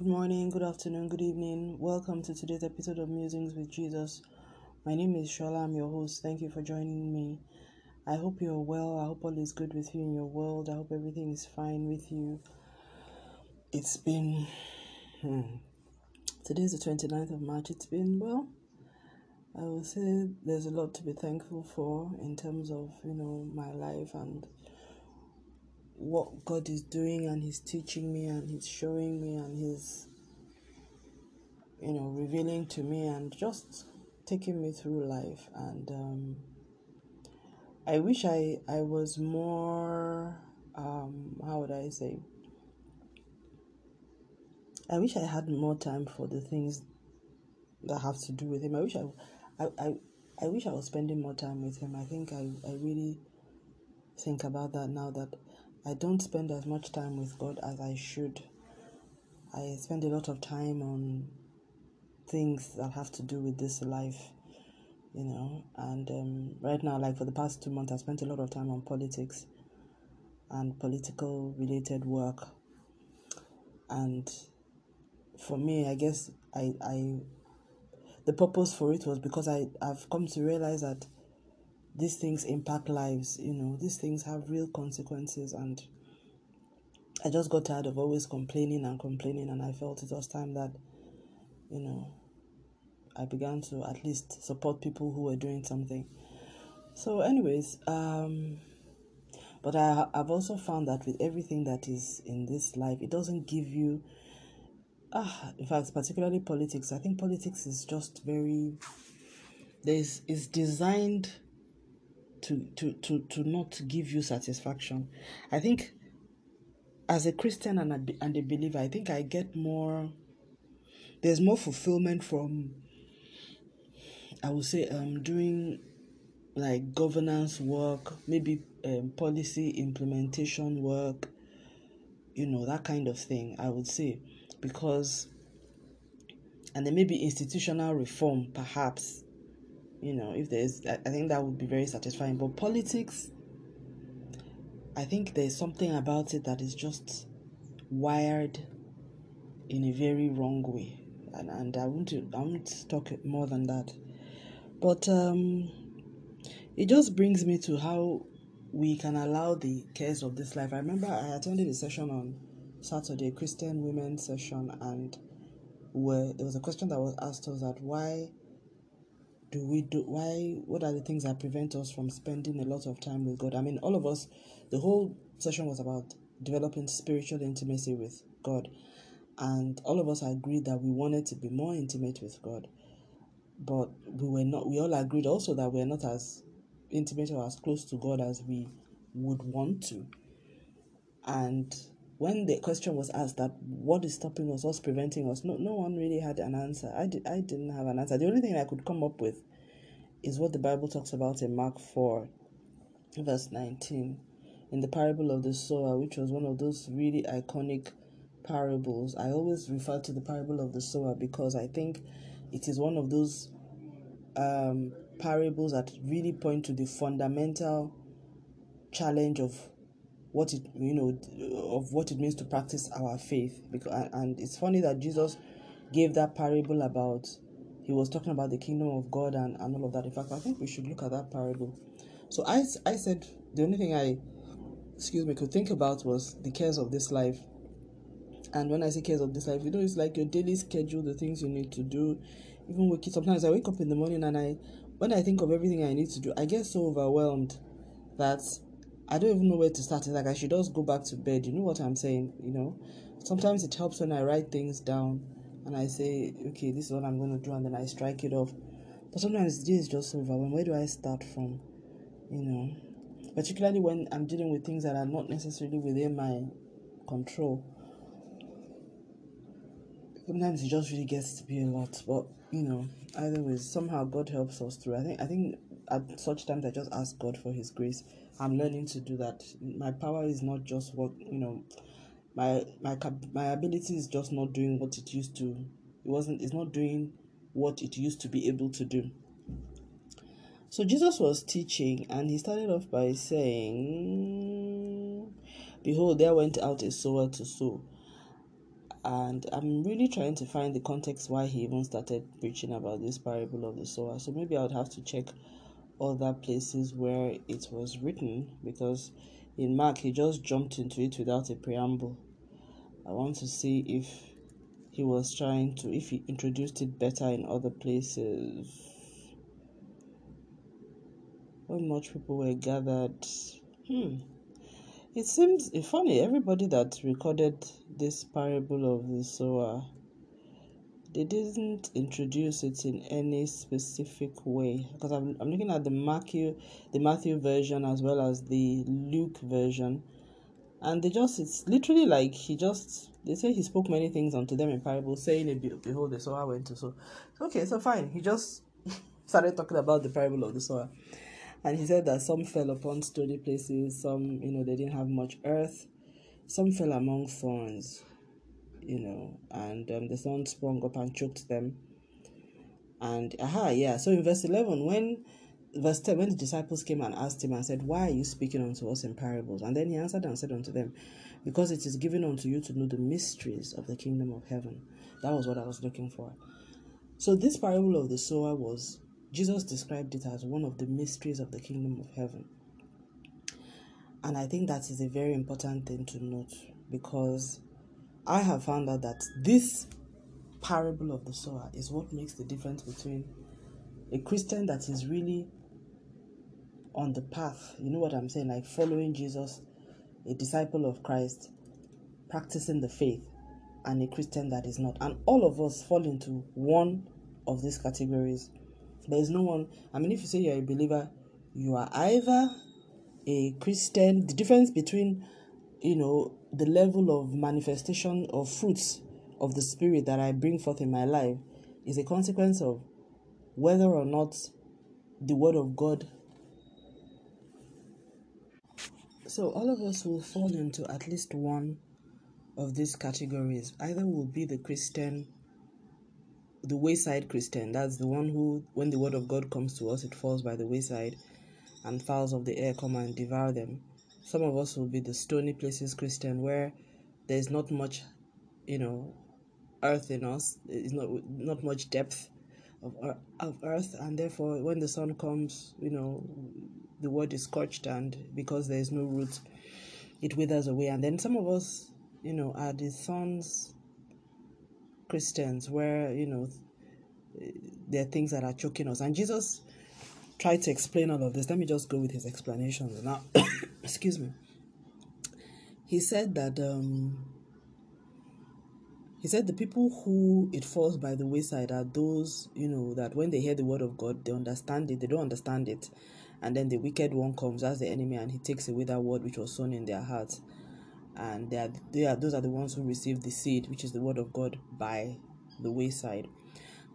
Good morning, good afternoon, good evening. Welcome to today's episode of Musings with Jesus. My name is Shola, I'm your host. Thank you for joining me. I hope you're well. I hope all is good with you in your world. I hope everything is fine with you. It's been. Hmm, today's the 29th of March. It's been, well, I would say there's a lot to be thankful for in terms of, you know, my life and what God is doing and He's teaching me and He's showing me and He's, you know, revealing to me and just taking me through life. And um, I wish I, I was more, um, how would I say? I wish I had more time for the things that have to do with Him. I wish I, I, I, I wish I was spending more time with Him. I think I, I really think about that now that I don't spend as much time with God as I should. I spend a lot of time on things that have to do with this life, you know. And um, right now, like for the past two months, I spent a lot of time on politics and political related work. And for me, I guess I, I the purpose for it was because I, I've come to realize that these things impact lives, you know, these things have real consequences. And I just got tired of always complaining and complaining, and I felt it was time that, you know, I began to at least support people who were doing something. So, anyways, um, but I, I've also found that with everything that is in this life, it doesn't give you, ah, in fact, particularly politics. I think politics is just very, there's, is designed to, to, to, to not give you satisfaction. I think as a Christian and a, and a believer, I think I get more, there's more fulfillment from, I would say, um, doing like governance work, maybe um, policy implementation work, you know, that kind of thing, I would say, because, and then maybe institutional reform, perhaps, you know, if there's, I think that would be very satisfying. But politics, I think there's something about it that is just wired in a very wrong way. And, and I won't, I won't talk more than that. But um, it just brings me to how we can allow the cares of this life. I remember I attended a session on Saturday, Christian women session, and where there was a question that was asked us that why do we do why what are the things that prevent us from spending a lot of time with God? I mean, all of us, the whole session was about developing spiritual intimacy with God, and all of us agreed that we wanted to be more intimate with God, but we were not. We all agreed also that we're not as intimate or as close to God as we would want to, and when the question was asked that what is stopping us, what's preventing us, no, no one really had an answer. I, I didn't have an answer. The only thing I could come up with is what the Bible talks about in Mark 4, verse 19, in the parable of the sower, which was one of those really iconic parables. I always refer to the parable of the sower because I think it is one of those um, parables that really point to the fundamental challenge of what it you know of what it means to practice our faith. Because and it's funny that jesus gave that parable about he was talking about the kingdom of god and, and all of that. In fact i think we should look at that parable. So i i said the only thing i excuse me could think about was the cares of this life. And when i say cares of this life you know it's like your daily schedule the things you need to do. Even waking sometimes i wake up in the morning and i when i think of everything i need to do i get so overwhelmed that I don't even know where to start. It's like I should just go back to bed. You know what I'm saying? You know, sometimes it helps when I write things down and I say, okay, this is what I'm going to do, and then I strike it off. But sometimes this is just overwhelming. Where do I start from? You know, particularly when I'm dealing with things that are not necessarily within my control. Sometimes it just really gets to be a lot, but you know, either way, somehow God helps us through. I think I think at such times I just ask God for His grace I'm learning to do that. My power is not just what you know. My my my ability is just not doing what it used to. It wasn't. It's not doing what it used to be able to do. So Jesus was teaching, and he started off by saying, "Behold, there went out a sower to sow." and I'm really trying to find the context why he even started preaching about this parable of the sower. So maybe I would have to check other places where it was written because in Mark he just jumped into it without a preamble. I want to see if he was trying to if he introduced it better in other places. When much people were gathered. Hmm. It seems funny, everybody that recorded this parable of the sower, they didn't introduce it in any specific way. Because I'm, I'm looking at the Matthew, the Matthew version as well as the Luke version. And they just, it's literally like he just, they say he spoke many things unto them in parables, saying, Behold, the sower went to sow. Okay, so fine. He just started talking about the parable of the sower. And he said that some fell upon stony places, some, you know, they didn't have much earth, some fell among thorns, you know, and um, the thorns sprung up and choked them. And aha, yeah. So in verse 11, when verse 10, when the disciples came and asked him and said, Why are you speaking unto us in parables? And then he answered and said unto them, Because it is given unto you to know the mysteries of the kingdom of heaven. That was what I was looking for. So this parable of the sower was Jesus described it as one of the mysteries of the kingdom of heaven. And I think that is a very important thing to note because I have found out that this parable of the sower is what makes the difference between a Christian that is really on the path, you know what I'm saying, like following Jesus, a disciple of Christ, practicing the faith, and a Christian that is not. And all of us fall into one of these categories there is no one. I mean, if you say you're a believer, you are either a Christian. The difference between, you know, the level of manifestation of fruits of the Spirit that I bring forth in my life is a consequence of whether or not the Word of God. So, all of us will fall into at least one of these categories. Either will be the Christian the wayside Christian. That's the one who, when the word of God comes to us, it falls by the wayside, and fowls of the air come and devour them. Some of us will be the stony places Christian, where there's not much, you know, earth in us. It's not not much depth of of earth, and therefore, when the sun comes, you know, the word is scorched, and because there is no root, it withers away. And then some of us, you know, are the sons Christians where, you know, there are things that are choking us. And Jesus tried to explain all of this. Let me just go with his explanations now. Excuse me. He said that um, he said the people who it falls by the wayside are those, you know, that when they hear the word of God, they understand it, they don't understand it. And then the wicked one comes as the enemy and he takes away that word which was sown in their hearts and they are, they are those are the ones who receive the seed, which is the word of God, by the wayside.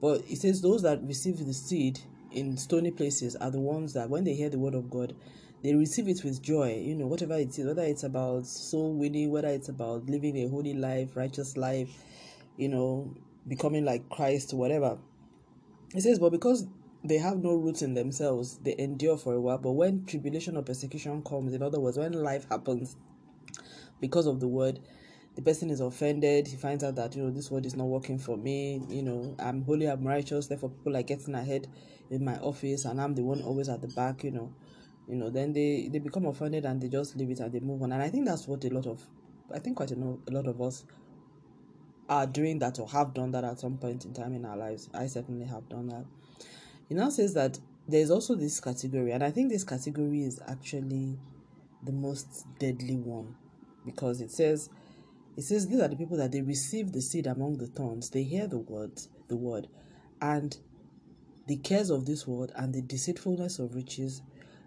But it says those that receive the seed in stony places are the ones that when they hear the word of God, they receive it with joy. You know, whatever it is, whether it's about soul winning, whether it's about living a holy life, righteous life, you know, becoming like Christ, whatever. He says, but because they have no roots in themselves, they endure for a while. But when tribulation or persecution comes, in other words, when life happens, because of the word the person is offended he finds out that you know this word is not working for me you know i'm holy i'm righteous therefore people are getting ahead in my office and i'm the one always at the back you know. You know then they they become offended and they just leave it and they move on. And i think that's what a lot of i think quite a, lot of us are doing that or have done that at some point in time in our lives. I certainly have done that. He now says that there's also this category and i think this category is actually the most deadly one because it says it says these are the people that they receive the seed among the thorns. They hear the words the word and the cares of this world and the deceitfulness of riches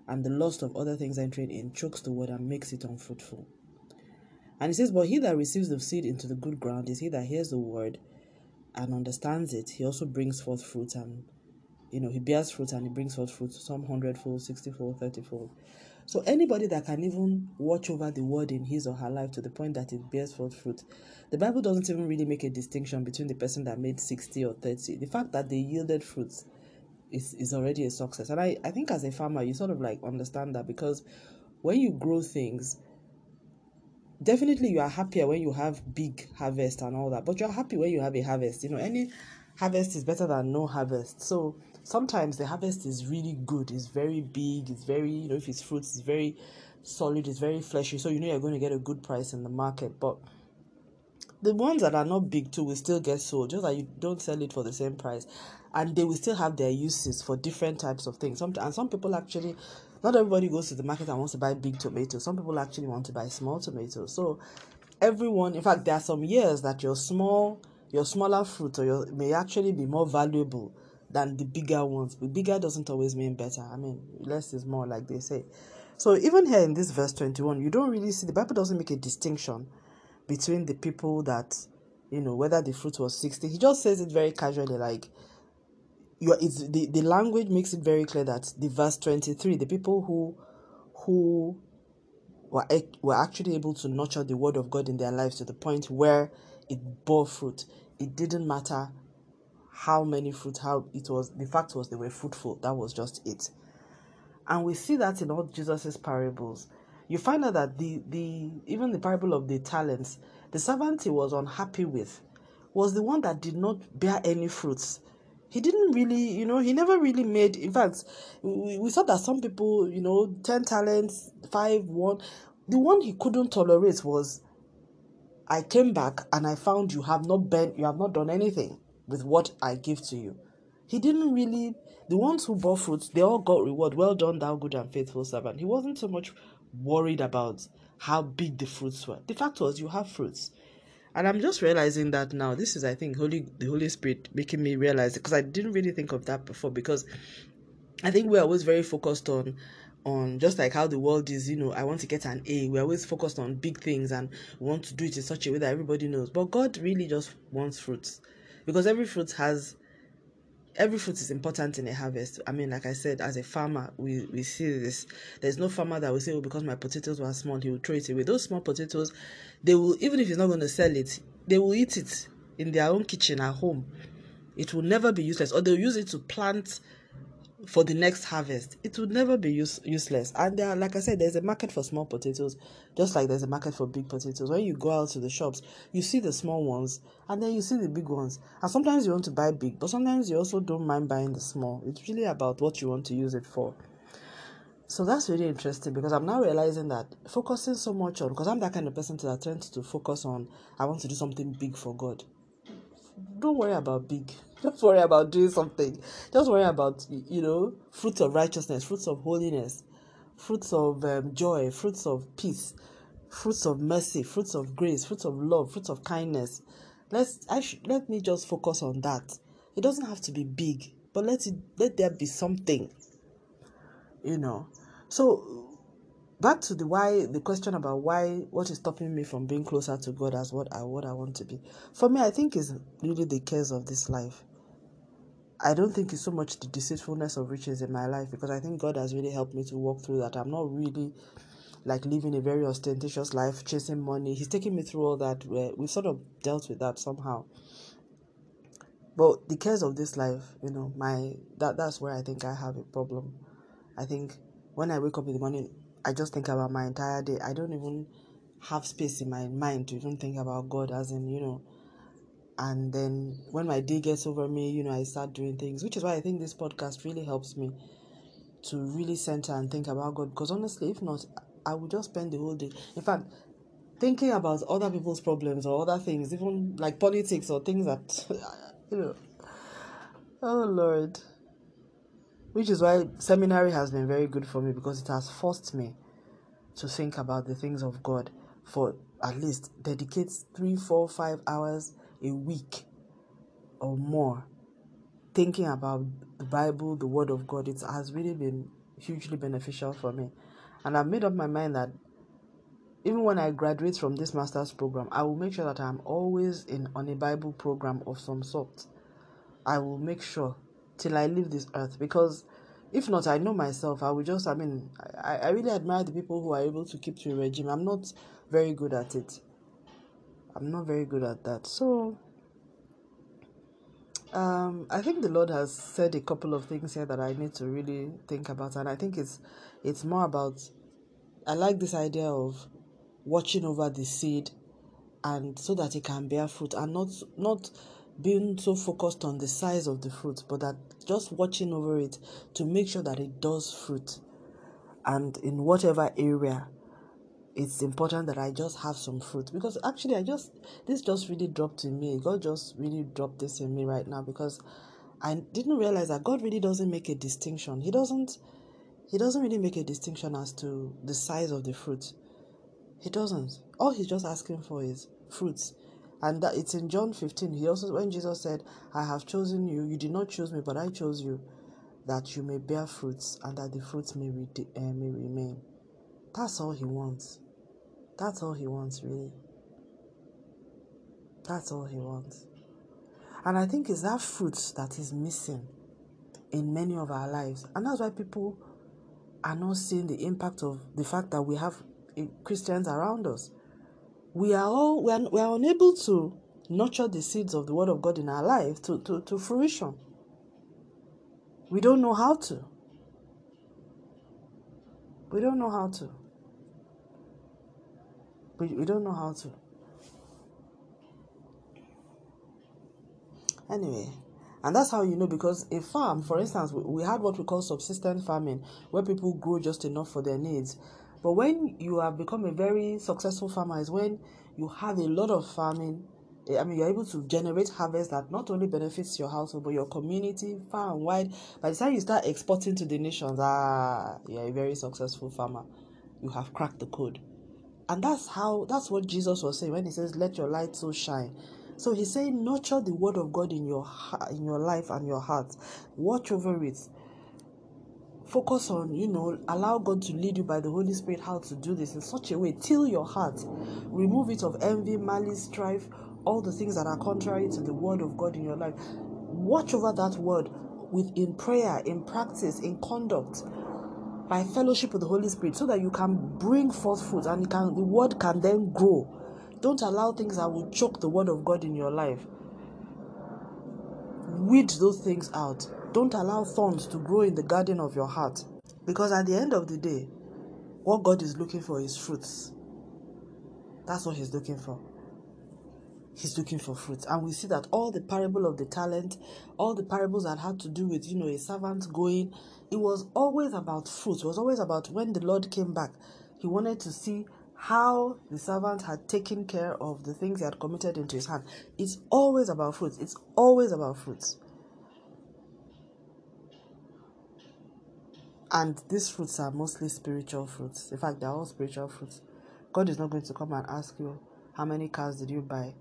and the lust of other things entering in chokes the word and makes it unfruitful. And it says but he that receives the seed into the good ground is he that hears the word and understands it. He also brings forth fruit and you know he bears fruit and he brings forth fruit some hundredfold sixtyfold thirtyfold. So anybody that can even watch over the word in his or her life to the point that it bears forth fruit, the Bible doesn't even really make a distinction between the person that made 60 or 30. The fact that they yielded fruits is, is already a success. And I, I think as a farmer, you sort of like understand that because when you grow things, definitely you are happier when you have big harvest and all that, but you're happy when you have a harvest. You know, any harvest is better than no harvest. So sometimes the harvest is really good, it's very big, it's very, you know, if it's fruits, it's very solid, it's very fleshy. So you know you're going to get a good price in the market. But the ones that are not big too will still get sold, just like you don't sell it for the same price. And they will still have their uses for different types of things. Some and some people actually not everybody goes to the market and wants to buy big tomatoes. Some people actually want to buy small tomatoes. So everyone in fact there are some years that your small your smaller fruit or your may actually be more valuable than the bigger ones. But bigger doesn't always mean better. I mean less is more like they say. So even here in this verse 21, you don't really see the Bible doesn't make a distinction between the people that you know whether the fruit was 60 he just says it very casually like you it's the, the language makes it very clear that the verse 23 the people who who were, were actually able to nurture the word of god in their lives to the point where it bore fruit. It didn't matter how many fruit how it was the fact was they were fruitful that was just it. And we see that in all jesus's parables you find out that the the even the parable of the talents the servant he was unhappy with was the one that did not bear any fruits. He didn't really you know he never really made in fact we, we saw that some people you know 10 talents 5 1 the one he couldn't tolerate was i came back and i found you have not been you have not done anything with what i give to you. He didn't really the ones who bore fruits they all got reward. Well done thou good and faithful servant. He wasn't so much worried about how big the fruits were. The fact was you have fruits. And i'm just realizing that now this is i think holy the holy spirit making me realize because i didn't really think of that before because i think we're always very focused on on just like how the world is you know i want to get an a. We're always focused on big things and want to do it in such a way that everybody knows. But god really just wants fruits because every fruit has every fruit is important in a harvest. I mean, like I said, as a farmer, we, we see this. There's no farmer that will say, oh, because my potatoes were small, he will throw it away. Those small potatoes, they will, even if he's not going to sell it, they will eat it in their own kitchen at home. It will never be useless, or they'll use it to plant for the next harvest. It would never be use, useless. And there, are, like I said, there's a market for small potatoes, just like there's a market for big potatoes. When you go out to the shops, you see the small ones, and then you see the big ones. And sometimes you want to buy big, but sometimes you also don't mind buying the small. It's really about what you want to use it for. So that's really interesting because I'm now realizing that focusing so much on because I'm that kind of person that tends to focus on I want to do something big for God. Don't worry about big don't worry about doing something. Just worry about, you know, fruits of righteousness, fruits of holiness, fruits of um, joy, fruits of peace, fruits of mercy, fruits of grace, fruits of love, fruits of kindness. Let's I should let me just focus on that. It doesn't have to be big, but let it let there be something. You know. So back to the why the question about why what is stopping me from being closer to God as what I what I want to be. For me, I think is really the cares of this life. I don't think it's so much the deceitfulness of riches in my life because I think God has really helped me to walk through that. I'm not really like living a very ostentatious life, chasing money. He's taking me through all that. Where we sort of dealt with that somehow. But the cares of this life, you know, my that that's where I think I have a problem. I think when I wake up in the morning, I just think about my entire day. I don't even have space in my mind to even think about God, as in, you know. And then when my day gets over me, you know, I start doing things, which is why I think this podcast really helps me to really center and think about God. Because honestly, if not, I would just spend the whole day. In fact, thinking about other people's problems or other things, even like politics or things that, you know. Oh, Lord which is why seminary has been very good for me because it has forced me to think about the things of God for at least dedicate three, four, five hours a week or more thinking about the Bible, the Word of God. It has really been hugely beneficial for me. And I've made up my mind that even when I graduate from this master's program, I will make sure that I'm always in on a Bible program of some sort. I will make sure till I leave this earth because if not, I know myself. I will just, I mean, I, I really admire the people who are able to keep to a regime. I'm not very good at it. I'm not very good at that. So, um, I think the Lord has said a couple of things here that I need to really think about, and I think it's it's more about. I like this idea of watching over the seed and so that it can bear fruit and not not being so focused on the size of the fruit but that just watching over it to make sure that it does fruit and in whatever area it's important that I just have some fruit because actually I just this just really dropped in me. God just really dropped this in me right now because I didn't realize that God really doesn't make a distinction. He doesn't he doesn't really make a distinction as to the size of the fruit. He doesn't. All he's just asking for is fruits. And that it's in John 15. He also when Jesus said, I have chosen you, you did not choose me, but I chose you, that you may bear fruits and that the fruits may, re- uh, may remain. That's all he wants. That's all he wants, really. That's all he wants. And I think it's that fruit that is missing in many of our lives. And that's why people are not seeing the impact of the fact that we have eh, Christians around us. We are all we are, we are unable to nurture the seeds of the word of God in our life to, to, to fruition. We don't know how to. We don't know how to. We, we don't know how to. Anyway, and that's how you know because a farm, for instance, we, we had what we call subsistence farming, where people grow just enough for their needs. But when you have become a very successful farmer, is when you have a lot of farming. I mean, you're able to generate harvest that not only benefits your household but your community far and wide. By the time you start exporting to the nations, ah, you're a very successful farmer. You have cracked the code. And that's how that's what Jesus was saying when he says, Let your light so shine. So he's saying, nurture the word of God in your in your life and your heart. Watch over it. Focus on, you know, allow God to lead you by the Holy Spirit how to do this in such a way. Till your heart. Remove it of envy, malice, strife, all the things that are contrary to the word of God in your life. Watch over that word with in prayer, in practice, in conduct by fellowship with the Holy Spirit so that you can bring forth fruit and can, the word can then grow. Don't allow things that will choke the word of God in your life. Weed those things out. Don't allow thorns to grow in the garden of your heart. Because at the end of the day, what God is looking for is fruits. That's what He's looking for. He's looking for fruits. And we see that all the parable of the talent, all the parables that had to do with, you know, a servant going it was always about fruit. It was always about when the Lord came back, he wanted to see how the servant had taken care of the things he had committed into his hand. It's always about fruits. It's always about fruits. And these fruits are mostly spiritual fruits. In fact, they're all spiritual fruits. God is not going to come and ask you, How many cars did you buy?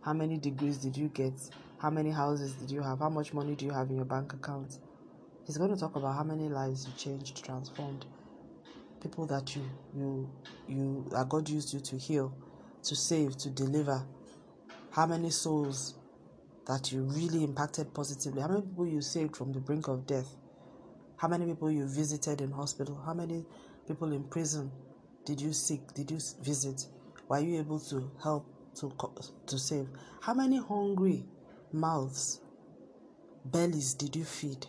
How many degrees did you get? How many houses did you have? How much money do you have in your bank account? He's going to talk about how many lives you changed, transformed, people that you you you that God used you to heal, to save, to deliver. How many souls that you really impacted positively? How many people you saved from the brink of death? How many people you visited in hospital? How many people in prison did you seek? Did you visit? Were you able to help to to save? How many hungry mouths, bellies did you feed?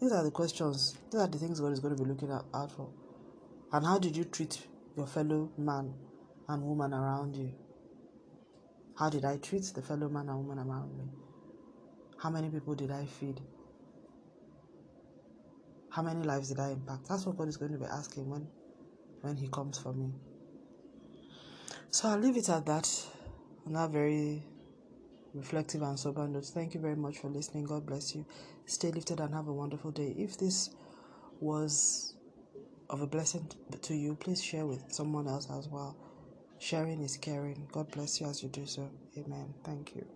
These are the questions. These are the things God is going to be looking out for. And how did you treat your fellow man and woman around you? How did I treat the fellow man and woman around me? How many people did I feed? How many lives did I impact? That's what God is going to be asking when when He comes for me. So I'll leave it at that on that very reflective and sober notes. Thank you very much for listening. God bless you. Stay lifted and have a wonderful day. If this was of a blessing to you, please share with someone else as well. Sharing is caring. God bless you as you do so. Amen. Thank you.